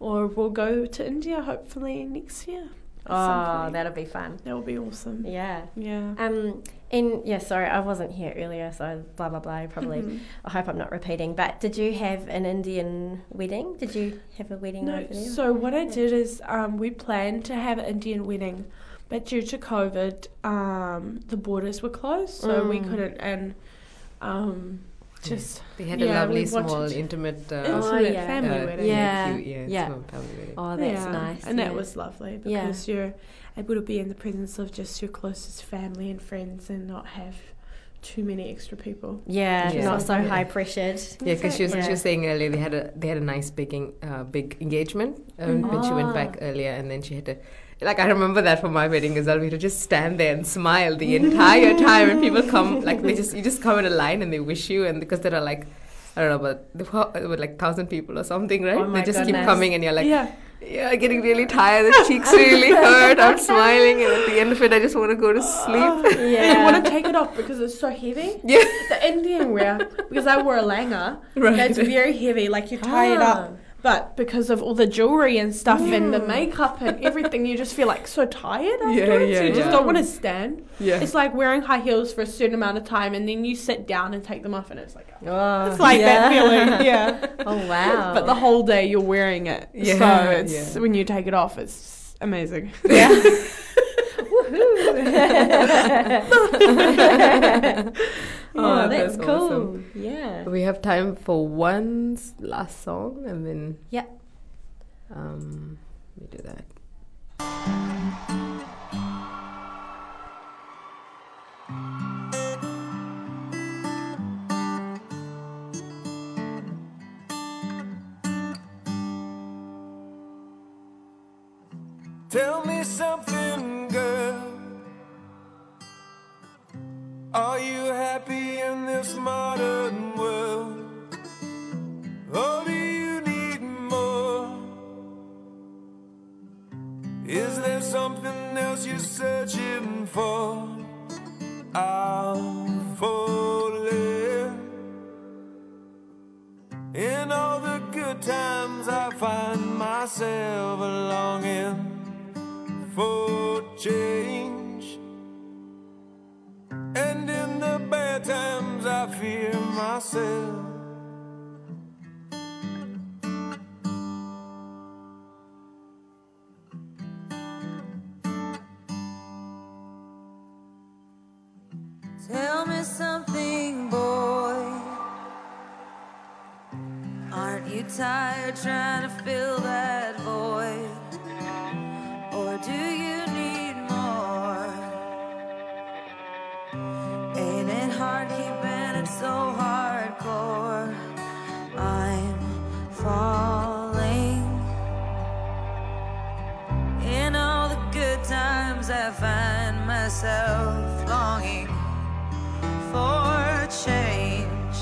or we'll go to India hopefully next year. Oh, that'll be fun. that will be awesome. Yeah. Yeah. Um. And yeah, sorry, I wasn't here earlier, so blah blah blah. Probably. Mhm. I hope I'm not repeating. But did you have an Indian wedding? Did you have a wedding No, over there? so what I did is um, we planned to have an Indian wedding, but due to COVID, um, the borders were closed, so we Mm. couldn't. And um, just They had Yeah, a lovely, small, wanted- intimate, uh, intimate yeah. family uh, wedding. Yeah. cute, yeah, Yeah. small family wedding. oh, that's yeah. nice. and yeah. that was lovely Yeah. because you're, able to be in the presence of just your closest family and friends and not have too many extra people. Yeah, Yeah. not so Yeah. high pressured. Yeah, because she was, she was saying earlier they had a they had a nice big uh, big engagement um, when she went back earlier, and then she had to. Like I remember that from my wedding as well. We had to just stand there and smile the entire time, and people come like they just you just come in a line and they wish you, and because there are like I don't know, but there were like thousand people or something, right? Oh my they just goodness. keep coming, and you're like, yeah. yeah, getting really tired. The cheeks really hurt. I'm smiling, and at the end of it, I just want to go to sleep. And you Yeah. want to take it off because it's so heavy. Yeah. The Indian wear, because I wore a langa, Right. that's very heavy. Like you tie it Ah. up, but because of all the jewelry and stuff and the makeup and everything, you just feel like so tired afterwards. yeah, you just yeah. don't want to stand. Yeah. It's like wearing high heels for a certain amount of time, and then you sit down and take them off, and it's like Oh, it's like that feeling. Yeah. Oh wow. But the whole day you're wearing it, Yeah, so it's yeah. when you take it off, it's amazing. yeah. Oh, oh, that's, that's cool. awesome. Yeah. We have time for one last song, and then Yeah. um, we do that. Tell me something, myself longing for change.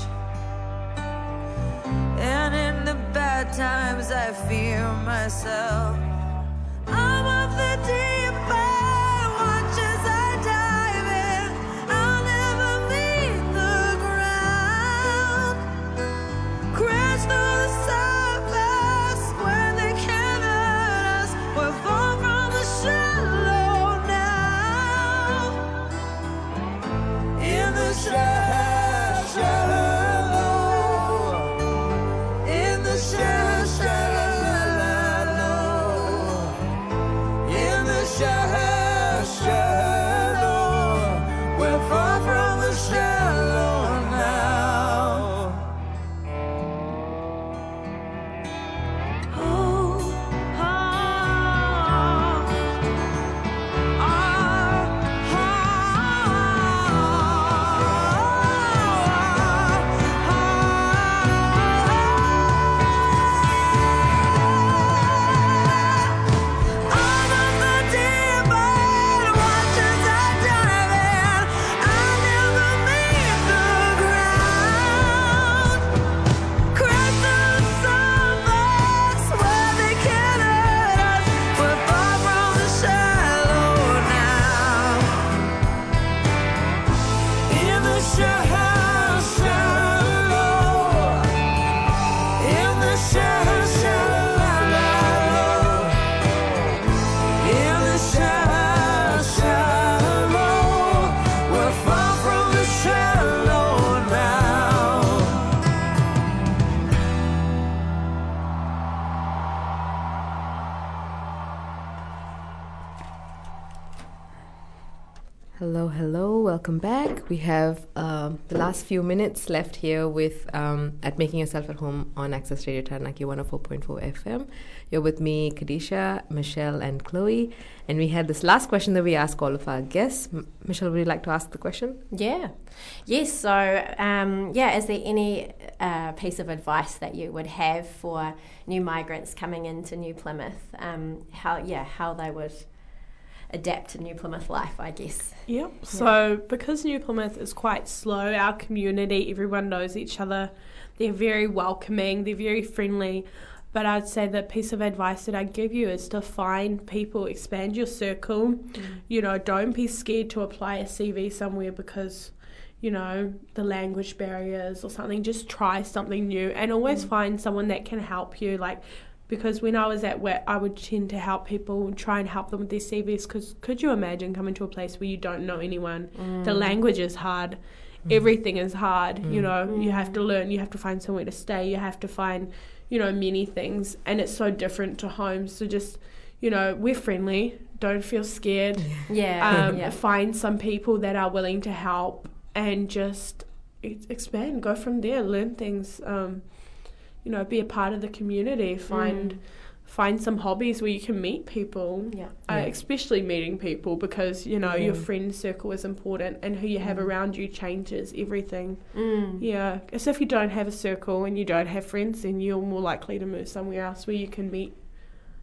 And in the bad times, I fear myself. I'm of the deep Hello, Hello, welcome back. We have um, the last few minutes left here with um, at Making Yourself at Home on Access Radio Taranaki 104.4 FM. You're with me, Kadisha, Michelle, and Chloe. And we had this last question that we ask all of our guests. M- Michelle, would you like to ask the question? Yeah. Yes. So, um, yeah, is there any uh, piece of advice that you would have for new migrants coming into New Plymouth? Um, how, yeah, how they would adapt to New Plymouth life, I guess. Yep. So because New Plymouth is quite slow, our community, everyone knows each other. They're very welcoming. They're very friendly. But I'd say the piece of advice that I'd give you is to find people, expand your circle. Mm. You know, don't be scared to apply a CV somewhere because, you know, the language barriers or something. Just try something new and always mm. find someone that can help you. Like, because when I was at WET, I would tend to help people and try and help them with their CVs. Because could you imagine coming to a place where you don't know anyone? The language is hard. Everything is hard. You know, you have to learn. You have to find somewhere to stay. You have to find, you know, many things. And it's so different to home. So just, you know, we're friendly. Don't feel scared. Yeah. Um, yeah. Find some people that are willing to help and just expand. Go from there. Learn things. Um, you know, be a part of the community. Find find some hobbies where you can meet people. Yeah. Uh, especially meeting people because you know your friend circle is important and who you have around you changes everything. Mm. Yeah, as if you don't have a circle and you don't have friends, then you're more likely to move somewhere else where you can meet,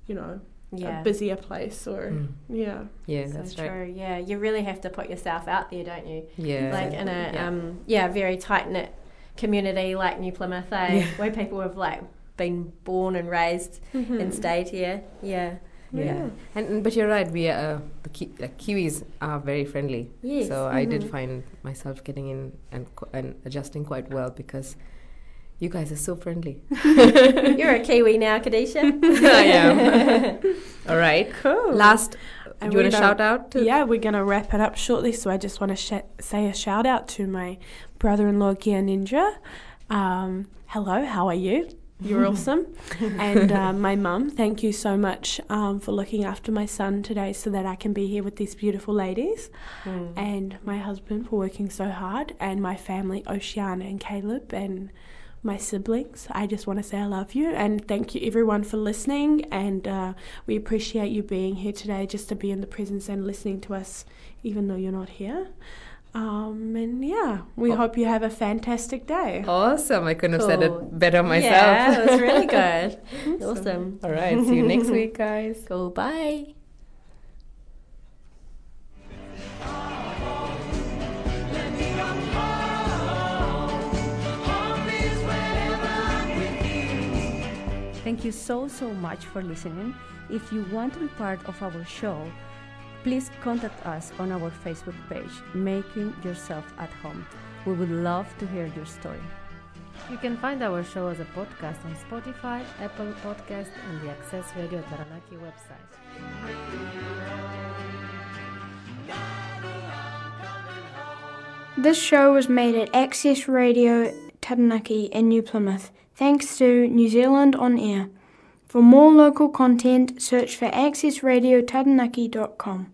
you know, Yeah. a busier place or Mm. yeah. Yeah, So that's true. right. Yeah, you really have to put yourself out there, don't you? Yeah. Like in a Yeah. um, yeah, very tight knit community like New Plymouth, eh? Yeah. Where people have like been born and raised and stayed here. Yeah. Yeah. And, and but you're right. We are uh, the Ki- like Kiwis are very friendly. Yes. So I did find myself getting in and qu- and adjusting quite well because you guys are so friendly. You're a Kiwi now, Kadisha. I am. All right. Cool. Last, And you want to shout out to? Yeah, we're going to wrap it up shortly. So I just want to sh- say a shout out to my brother in law, Gia Ninja. Um, hello, how are you? You're awesome. And uh, my mum, thank you so much um, for looking after my son today so that I can be here with these beautiful ladies. And my husband for working so hard. And my family, Oceana and Caleb, and my siblings. I just want to say I love you and thank you everyone for listening. And uh, we appreciate you being here today just to be in the presence and listening to us, even though you're not here. Um, and yeah, we hope you have a fantastic day. Awesome. I couldn't have said it better myself. Yeah, that was really good. awesome. All right. See you next week, guys. Cool. Bye. Thank you so, so much for listening. If you want to be part of our show, please contact us on our Facebook page, Making Yourself at Home. We would love to hear your story. You can find our show as a podcast on Spotify, Apple Podcast, and the Access Radio Taranaki website. This show was made at Access Radio Taranaki in New Plymouth, thanks to New Zealand On Air. For more local content, search for accessradiotaranaki.com.